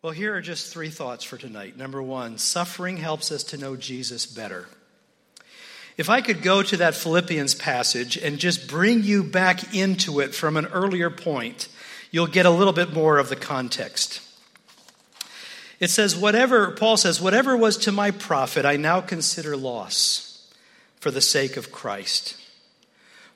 Well, here are just three thoughts for tonight. Number one, suffering helps us to know Jesus better. If I could go to that Philippians passage and just bring you back into it from an earlier point, you'll get a little bit more of the context. It says, whatever, Paul says, whatever was to my profit, I now consider loss for the sake of Christ.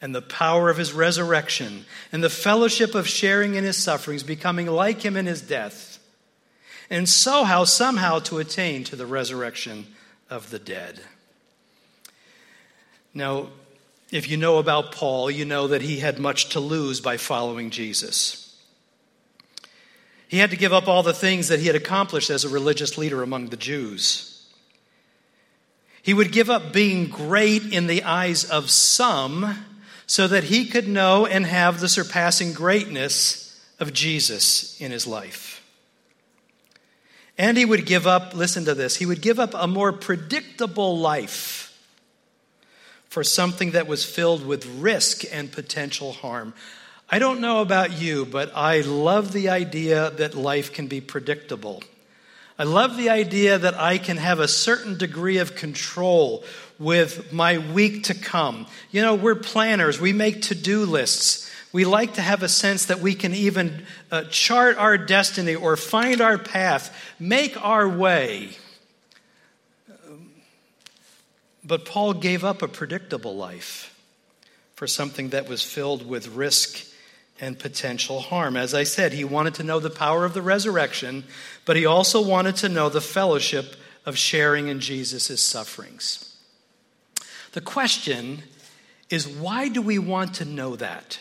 and the power of his resurrection and the fellowship of sharing in his sufferings, becoming like him in his death, and so how somehow to attain to the resurrection of the dead. Now, if you know about Paul, you know that he had much to lose by following Jesus. He had to give up all the things that he had accomplished as a religious leader among the Jews. He would give up being great in the eyes of some so that he could know and have the surpassing greatness of Jesus in his life. And he would give up, listen to this, he would give up a more predictable life for something that was filled with risk and potential harm. I don't know about you, but I love the idea that life can be predictable. I love the idea that I can have a certain degree of control with my week to come. You know, we're planners, we make to do lists. We like to have a sense that we can even uh, chart our destiny or find our path, make our way. But Paul gave up a predictable life for something that was filled with risk and potential harm. As I said, he wanted to know the power of the resurrection, but he also wanted to know the fellowship of sharing in Jesus' sufferings. The question is why do we want to know that?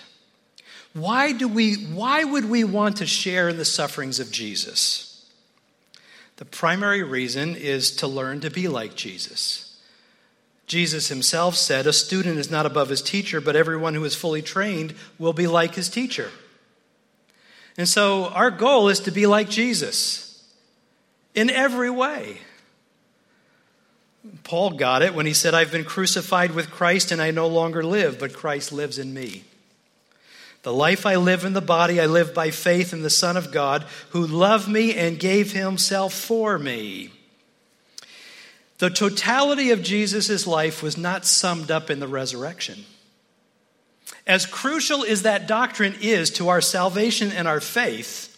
Why, do we, why would we want to share in the sufferings of Jesus? The primary reason is to learn to be like Jesus. Jesus himself said, A student is not above his teacher, but everyone who is fully trained will be like his teacher. And so our goal is to be like Jesus in every way. Paul got it when he said, I've been crucified with Christ and I no longer live, but Christ lives in me. The life I live in the body, I live by faith in the Son of God who loved me and gave himself for me. The totality of Jesus' life was not summed up in the resurrection. As crucial as that doctrine is to our salvation and our faith,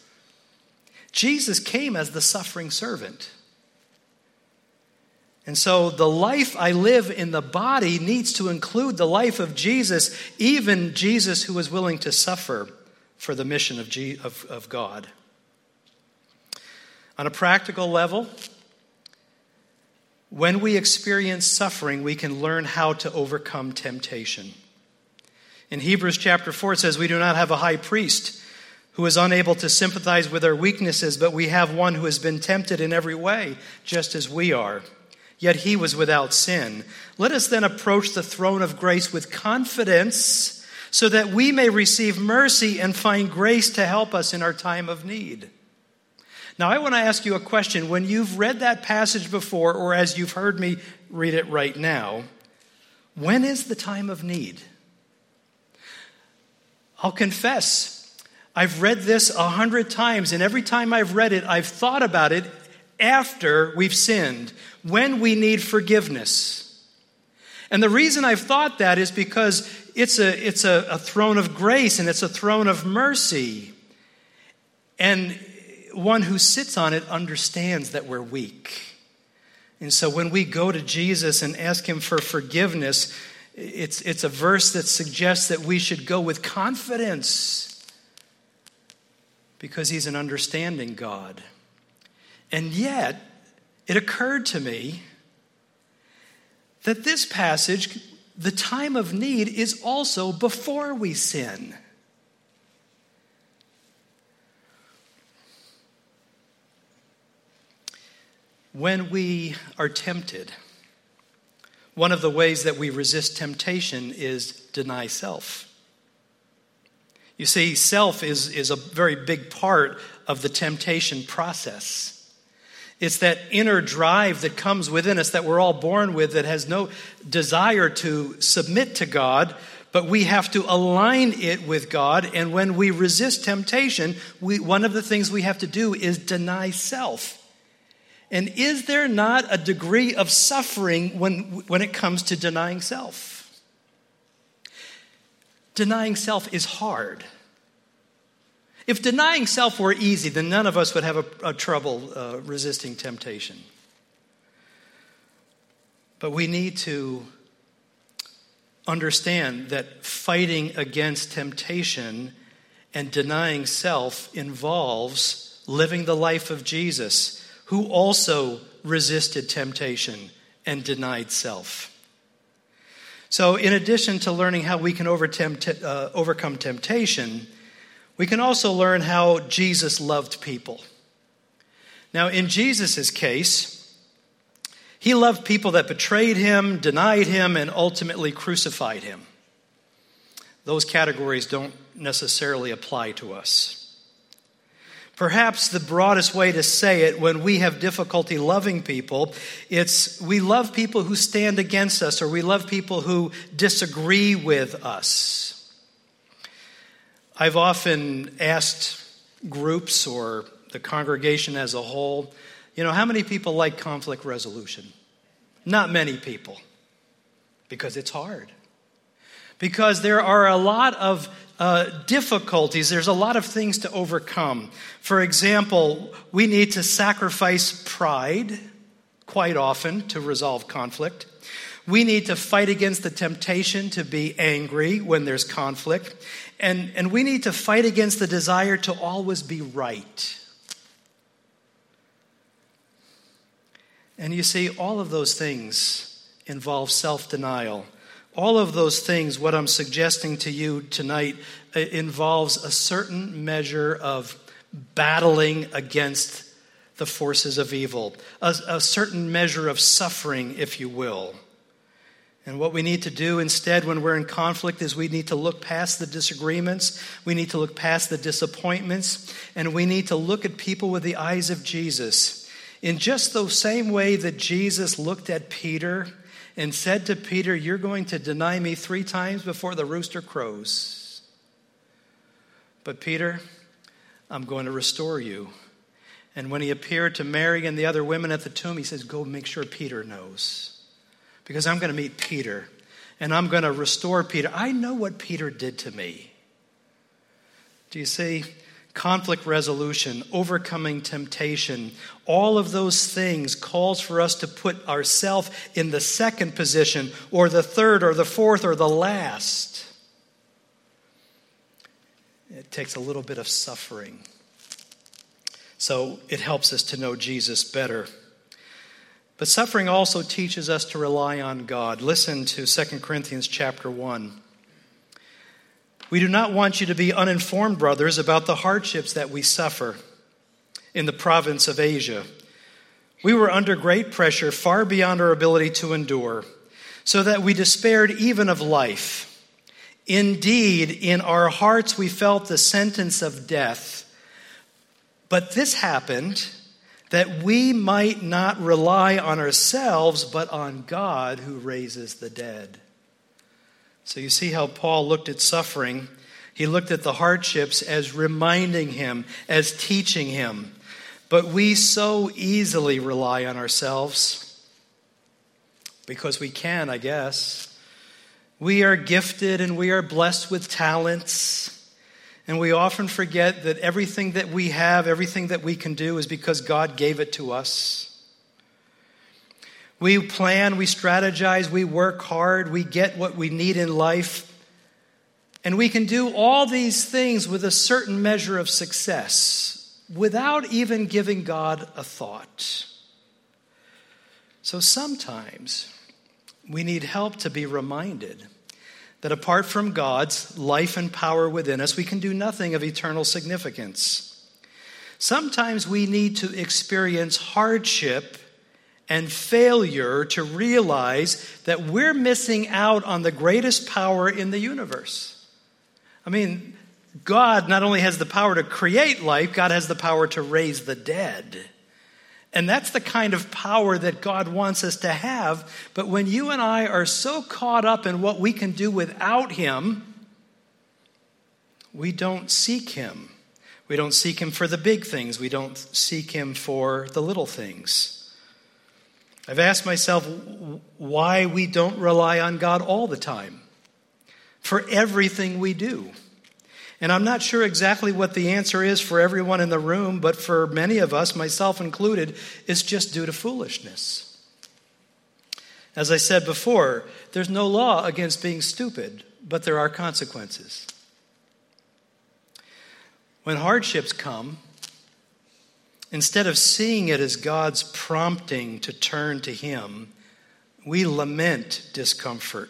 Jesus came as the suffering servant. And so the life I live in the body needs to include the life of Jesus, even Jesus who was willing to suffer for the mission of, G- of, of God. On a practical level, when we experience suffering, we can learn how to overcome temptation. In Hebrews chapter 4, it says, We do not have a high priest who is unable to sympathize with our weaknesses, but we have one who has been tempted in every way, just as we are yet he was without sin. Let us then approach the throne of grace with confidence so that we may receive mercy and find grace to help us in our time of need. Now, I want to ask you a question. When you've read that passage before, or as you've heard me read it right now, when is the time of need? I'll confess, I've read this a hundred times, and every time I've read it, I've thought about it after we've sinned, when we need forgiveness. And the reason I've thought that is because it's a, it's a, a throne of grace and it's a throne of mercy. And one who sits on it understands that we're weak. And so when we go to Jesus and ask him for forgiveness, it's, it's a verse that suggests that we should go with confidence because he's an understanding God. And yet, it occurred to me that this passage, the time of need, is also before we sin. When we are tempted, one of the ways that we resist temptation is deny self. You see, self is, is a very big part of the temptation process. It's that inner drive that comes within us that we're all born with that has no desire to submit to God, but we have to align it with God. And when we resist temptation, we, one of the things we have to do is deny self. And is there not a degree of suffering when, when it comes to denying self? Denying self is hard. If denying self were easy, then none of us would have a, a trouble uh, resisting temptation. But we need to understand that fighting against temptation and denying self involves living the life of Jesus, who also resisted temptation and denied self. So, in addition to learning how we can uh, overcome temptation, we can also learn how Jesus loved people. Now, in Jesus' case, he loved people that betrayed him, denied him, and ultimately crucified him. Those categories don't necessarily apply to us. Perhaps the broadest way to say it when we have difficulty loving people, it's we love people who stand against us or we love people who disagree with us. I've often asked groups or the congregation as a whole, you know, how many people like conflict resolution? Not many people, because it's hard. Because there are a lot of uh, difficulties, there's a lot of things to overcome. For example, we need to sacrifice pride quite often to resolve conflict. We need to fight against the temptation to be angry when there's conflict. And, and we need to fight against the desire to always be right. And you see, all of those things involve self denial. All of those things, what I'm suggesting to you tonight, uh, involves a certain measure of battling against the forces of evil, a, a certain measure of suffering, if you will. And what we need to do instead when we're in conflict is we need to look past the disagreements, we need to look past the disappointments, and we need to look at people with the eyes of Jesus in just the same way that Jesus looked at Peter and said to Peter, You're going to deny me three times before the rooster crows. But Peter, I'm going to restore you. And when he appeared to Mary and the other women at the tomb, he says, Go make sure Peter knows. Because I'm going to meet Peter and I'm going to restore Peter. I know what Peter did to me. Do you see? Conflict resolution, overcoming temptation, all of those things calls for us to put ourselves in the second position or the third or the fourth or the last. It takes a little bit of suffering. So it helps us to know Jesus better. But suffering also teaches us to rely on God. Listen to 2 Corinthians chapter 1. We do not want you to be uninformed, brothers, about the hardships that we suffer in the province of Asia. We were under great pressure, far beyond our ability to endure, so that we despaired even of life. Indeed, in our hearts we felt the sentence of death. But this happened that we might not rely on ourselves, but on God who raises the dead. So you see how Paul looked at suffering. He looked at the hardships as reminding him, as teaching him. But we so easily rely on ourselves because we can, I guess. We are gifted and we are blessed with talents. And we often forget that everything that we have, everything that we can do, is because God gave it to us. We plan, we strategize, we work hard, we get what we need in life. And we can do all these things with a certain measure of success without even giving God a thought. So sometimes we need help to be reminded that apart from God's life and power within us, we can do nothing of eternal significance. Sometimes we need to experience hardship and failure to realize that we're missing out on the greatest power in the universe. I mean, God not only has the power to create life, God has the power to raise the dead. And that's the kind of power that God wants us to have. But when you and I are so caught up in what we can do without Him, we don't seek Him. We don't seek Him for the big things, we don't seek Him for the little things. I've asked myself why we don't rely on God all the time for everything we do. And I'm not sure exactly what the answer is for everyone in the room, but for many of us, myself included, it's just due to foolishness. As I said before, there's no law against being stupid, but there are consequences. When hardships come, Instead of seeing it as God's prompting to turn to Him, we lament discomfort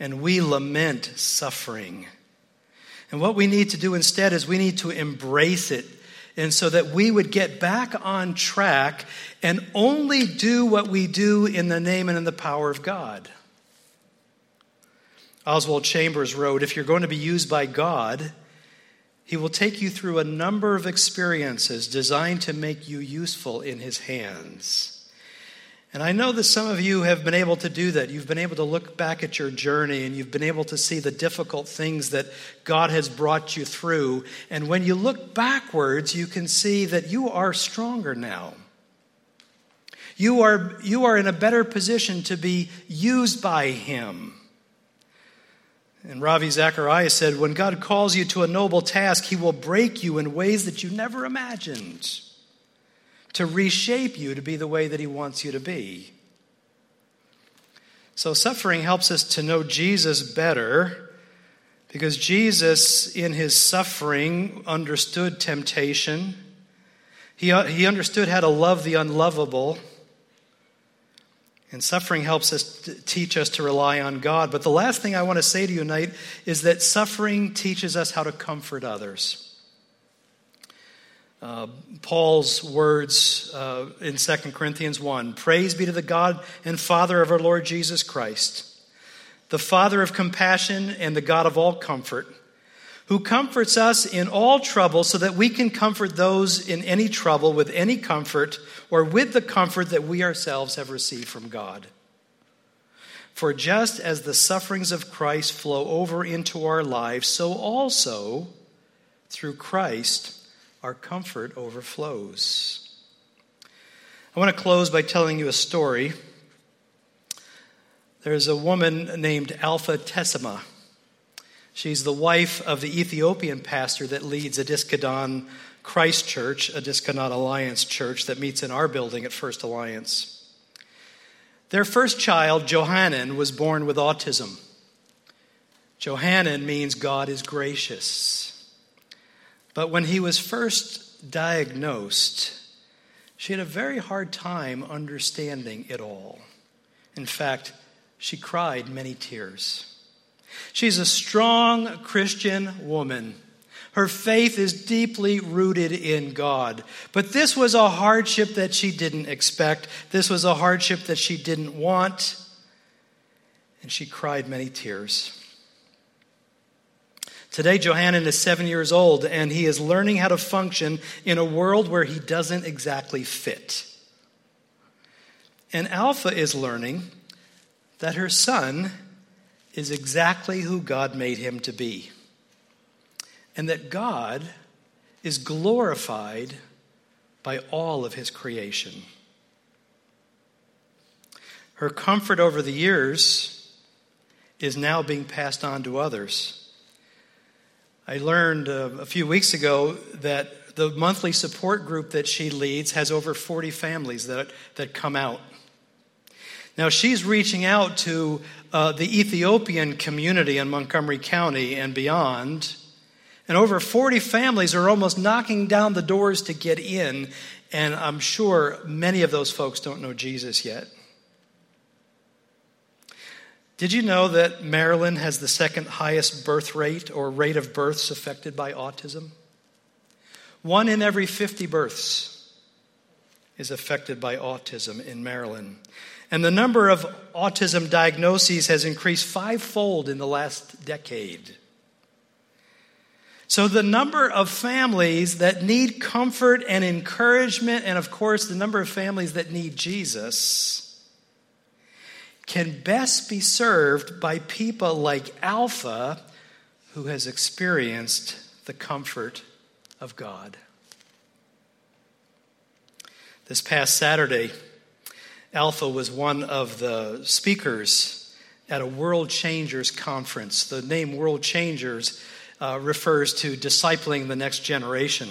and we lament suffering. And what we need to do instead is we need to embrace it. And so that we would get back on track and only do what we do in the name and in the power of God. Oswald Chambers wrote If you're going to be used by God, he will take you through a number of experiences designed to make you useful in His hands. And I know that some of you have been able to do that. You've been able to look back at your journey and you've been able to see the difficult things that God has brought you through. And when you look backwards, you can see that you are stronger now. You are, you are in a better position to be used by Him. And Ravi Zacharias said, When God calls you to a noble task, He will break you in ways that you never imagined to reshape you to be the way that He wants you to be. So, suffering helps us to know Jesus better because Jesus, in His suffering, understood temptation. He, uh, he understood how to love the unlovable. And suffering helps us teach us to rely on God. But the last thing I want to say to you tonight is that suffering teaches us how to comfort others. Uh, Paul's words uh, in 2 Corinthians 1 Praise be to the God and Father of our Lord Jesus Christ, the Father of compassion and the God of all comfort who comforts us in all trouble so that we can comfort those in any trouble with any comfort or with the comfort that we ourselves have received from God. For just as the sufferings of Christ flow over into our lives, so also through Christ our comfort overflows. I want to close by telling you a story. There's a woman named Alpha Tessima. She's the wife of the Ethiopian pastor that leads Adiskadon Christ Church, Adiskadon Alliance Church, that meets in our building at First Alliance. Their first child, Johanan, was born with autism. Johanan means God is gracious. But when he was first diagnosed, she had a very hard time understanding it all. In fact, she cried many tears. She's a strong Christian woman. Her faith is deeply rooted in God. But this was a hardship that she didn't expect. This was a hardship that she didn't want. And she cried many tears. Today, Johanan is seven years old, and he is learning how to function in a world where he doesn't exactly fit. And Alpha is learning that her son is exactly who God made him to be. And that God is glorified by all of his creation. Her comfort over the years is now being passed on to others. I learned uh, a few weeks ago that the monthly support group that she leads has over 40 families that, that come out. Now, she's reaching out to uh, the Ethiopian community in Montgomery County and beyond. And over 40 families are almost knocking down the doors to get in. And I'm sure many of those folks don't know Jesus yet. Did you know that Maryland has the second highest birth rate or rate of births affected by autism? One in every 50 births is affected by autism in Maryland. And the number of autism diagnoses has increased fivefold in the last decade. So, the number of families that need comfort and encouragement, and of course, the number of families that need Jesus, can best be served by people like Alpha, who has experienced the comfort of God. This past Saturday, Alpha was one of the speakers at a World Changers conference. The name World Changers uh, refers to discipling the next generation.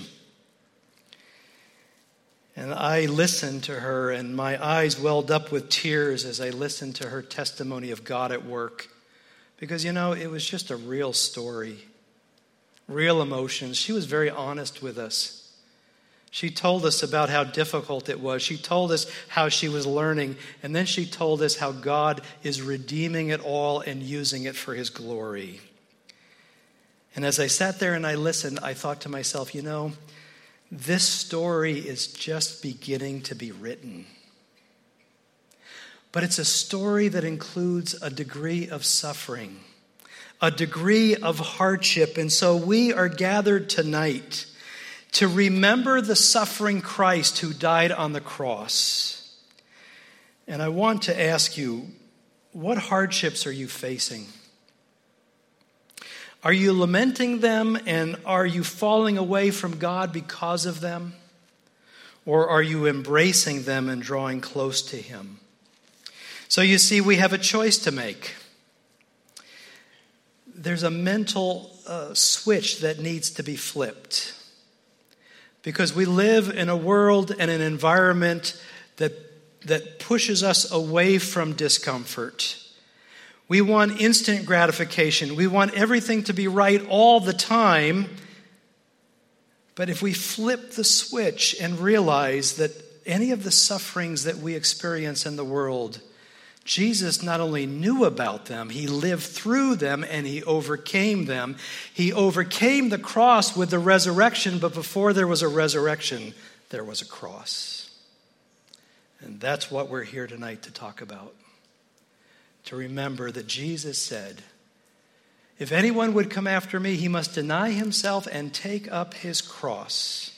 And I listened to her, and my eyes welled up with tears as I listened to her testimony of God at work. Because, you know, it was just a real story, real emotions. She was very honest with us. She told us about how difficult it was. She told us how she was learning. And then she told us how God is redeeming it all and using it for his glory. And as I sat there and I listened, I thought to myself, you know, this story is just beginning to be written. But it's a story that includes a degree of suffering, a degree of hardship. And so we are gathered tonight to remember the suffering Christ who died on the cross. And I want to ask you, what hardships are you facing? Are you lamenting them and are you falling away from God because of them? Or are you embracing them and drawing close to Him? So you see, we have a choice to make. There's a mental uh, switch that needs to be flipped. Because we live in a world and an environment that, that pushes us away from discomfort we want instant gratification. We want everything to be right all the time. But if we flip the switch and realize that any of the sufferings that we experience in the world, Jesus not only knew about them, he lived through them and he overcame them. He overcame the cross with the resurrection, but before there was a resurrection, there was a cross. And that's what we're here tonight to talk about to remember that Jesus said, If anyone would come after me, he must deny himself and take up his cross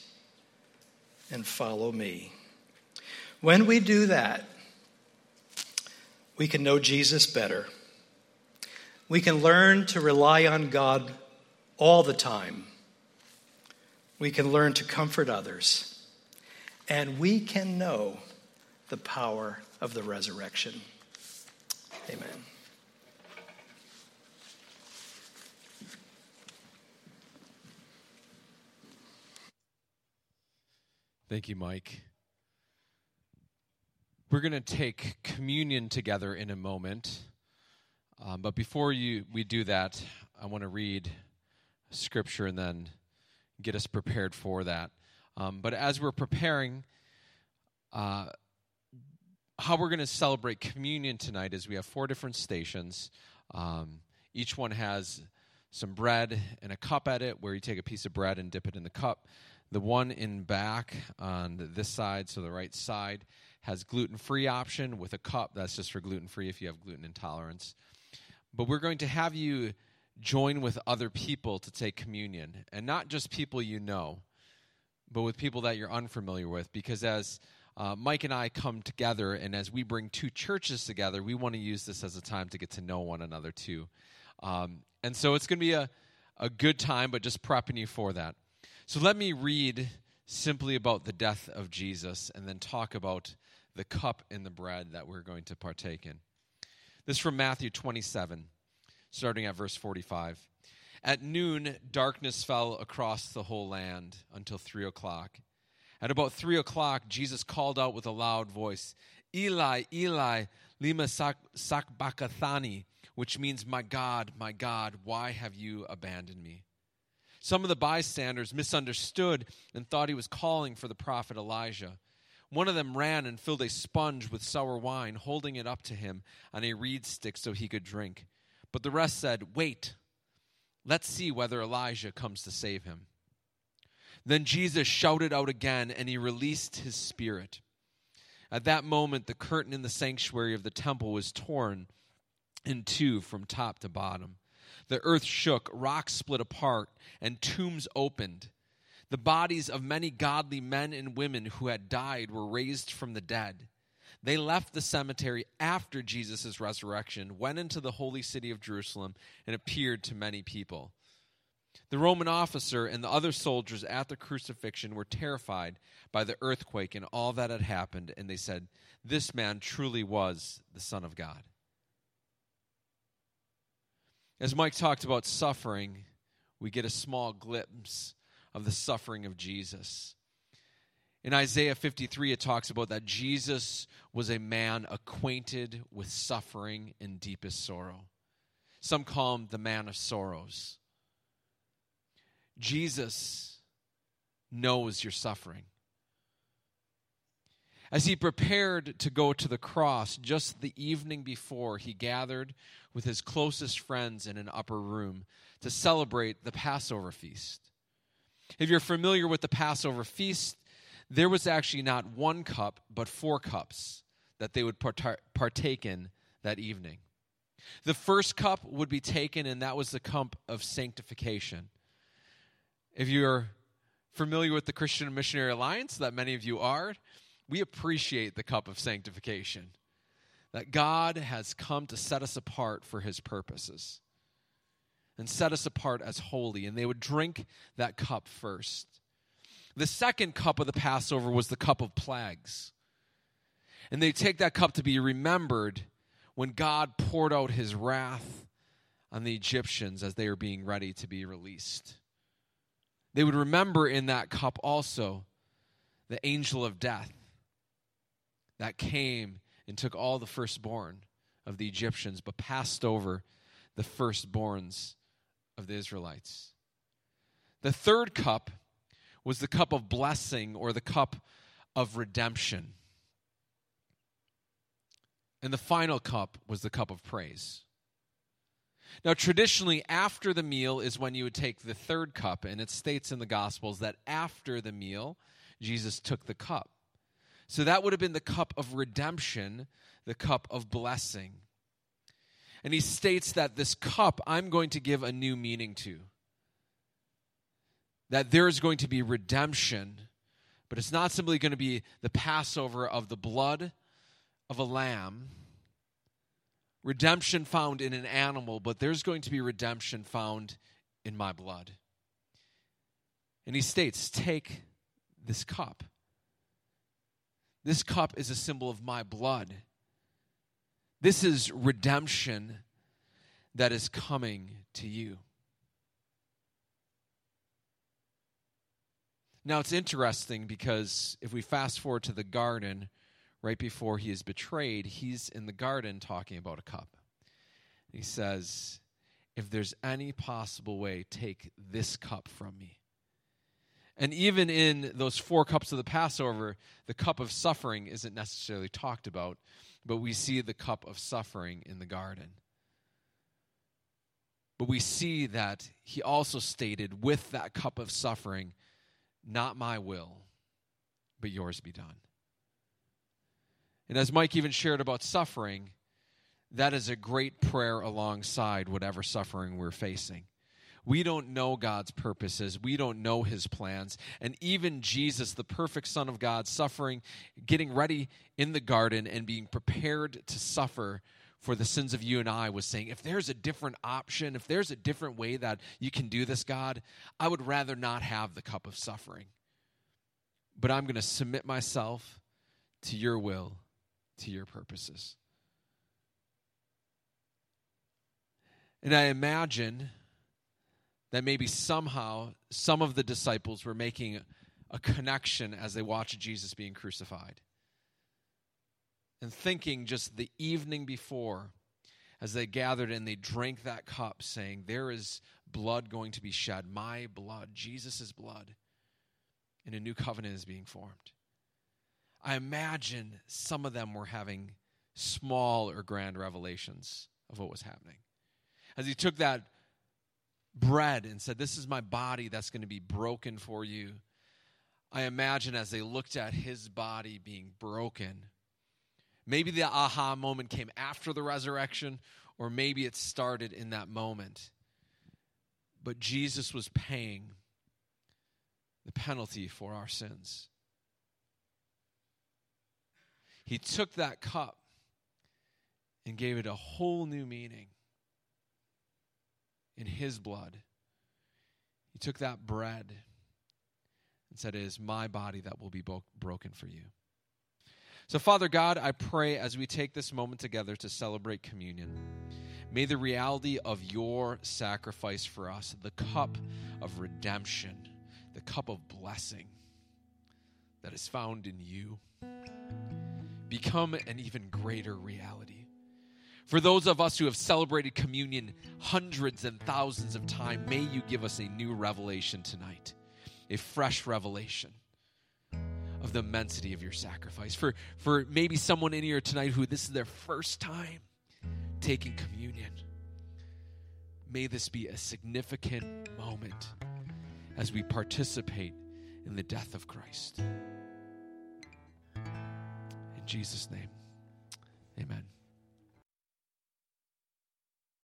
and follow me. When we do that, we can know Jesus better. We can learn to rely on God all the time. We can learn to comfort others. And we can know the power of the resurrection. Amen. Thank you, Mike. We're going to take communion together in a moment. Um, but before you, we do that, I want to read scripture and then get us prepared for that. Um, but as we're preparing, uh, how we're going to celebrate communion tonight is we have four different stations. Um, each one has some bread and a cup at it, where you take a piece of bread and dip it in the cup. The one in back on this side, so the right side, has gluten free option with a cup. That's just for gluten free if you have gluten intolerance. But we're going to have you join with other people to take communion, and not just people you know, but with people that you're unfamiliar with, because as uh, Mike and I come together, and as we bring two churches together, we want to use this as a time to get to know one another too. Um, and so it's going to be a, a good time, but just prepping you for that. So let me read simply about the death of Jesus and then talk about the cup and the bread that we're going to partake in. This is from Matthew 27, starting at verse 45. At noon, darkness fell across the whole land until three o'clock. At about three o'clock, Jesus called out with a loud voice, Eli, Eli, lima sabachthani, which means, My God, my God, why have you abandoned me? Some of the bystanders misunderstood and thought he was calling for the prophet Elijah. One of them ran and filled a sponge with sour wine, holding it up to him on a reed stick so he could drink. But the rest said, Wait, let's see whether Elijah comes to save him. Then Jesus shouted out again, and he released his spirit. At that moment, the curtain in the sanctuary of the temple was torn in two from top to bottom. The earth shook, rocks split apart, and tombs opened. The bodies of many godly men and women who had died were raised from the dead. They left the cemetery after Jesus' resurrection, went into the holy city of Jerusalem, and appeared to many people. The Roman officer and the other soldiers at the crucifixion were terrified by the earthquake and all that had happened, and they said, This man truly was the Son of God. As Mike talked about suffering, we get a small glimpse of the suffering of Jesus. In Isaiah 53, it talks about that Jesus was a man acquainted with suffering and deepest sorrow. Some call him the man of sorrows. Jesus knows your suffering. As he prepared to go to the cross just the evening before, he gathered with his closest friends in an upper room to celebrate the Passover feast. If you're familiar with the Passover feast, there was actually not one cup, but four cups that they would partake in that evening. The first cup would be taken, and that was the cup of sanctification. If you're familiar with the Christian Missionary Alliance, that many of you are, we appreciate the cup of sanctification. That God has come to set us apart for his purposes and set us apart as holy. And they would drink that cup first. The second cup of the Passover was the cup of plagues. And they take that cup to be remembered when God poured out his wrath on the Egyptians as they were being ready to be released. They would remember in that cup also the angel of death that came and took all the firstborn of the Egyptians, but passed over the firstborns of the Israelites. The third cup was the cup of blessing or the cup of redemption. And the final cup was the cup of praise. Now, traditionally, after the meal is when you would take the third cup, and it states in the Gospels that after the meal, Jesus took the cup. So that would have been the cup of redemption, the cup of blessing. And he states that this cup I'm going to give a new meaning to. That there is going to be redemption, but it's not simply going to be the Passover of the blood of a lamb redemption found in an animal, but there's going to be redemption found in my blood. And he states, Take this cup. This cup is a symbol of my blood. This is redemption that is coming to you. Now, it's interesting because if we fast forward to the garden, right before he is betrayed, he's in the garden talking about a cup. He says, If there's any possible way, take this cup from me. And even in those four cups of the Passover, the cup of suffering isn't necessarily talked about, but we see the cup of suffering in the garden. But we see that he also stated with that cup of suffering, not my will, but yours be done. And as Mike even shared about suffering, that is a great prayer alongside whatever suffering we're facing. We don't know God's purposes. We don't know his plans. And even Jesus, the perfect Son of God, suffering, getting ready in the garden and being prepared to suffer for the sins of you and I, was saying, if there's a different option, if there's a different way that you can do this, God, I would rather not have the cup of suffering. But I'm going to submit myself to your will to your purposes. And I imagine that maybe somehow some of the disciples were making a connection as they watched Jesus being crucified. And thinking just the evening before, as they gathered and they drank that cup, saying, There is blood going to be shed, my blood, Jesus' blood, and a new covenant is being formed. I imagine some of them were having small or grand revelations of what was happening. As he took that bread and said, This is my body that's going to be broken for you. I imagine as they looked at his body being broken Maybe the aha moment came after the resurrection, or maybe it started in that moment. But Jesus was paying the penalty for our sins. He took that cup and gave it a whole new meaning in his blood. He took that bread and said, It is my body that will be bo- broken for you. So, Father God, I pray as we take this moment together to celebrate communion, may the reality of your sacrifice for us, the cup of redemption, the cup of blessing that is found in you, become an even greater reality. For those of us who have celebrated communion hundreds and thousands of times, may you give us a new revelation tonight, a fresh revelation of the immensity of your sacrifice. For, for maybe someone in here tonight who this is their first time taking communion, may this be a significant moment as we participate in the death of Christ. In Jesus' name, amen.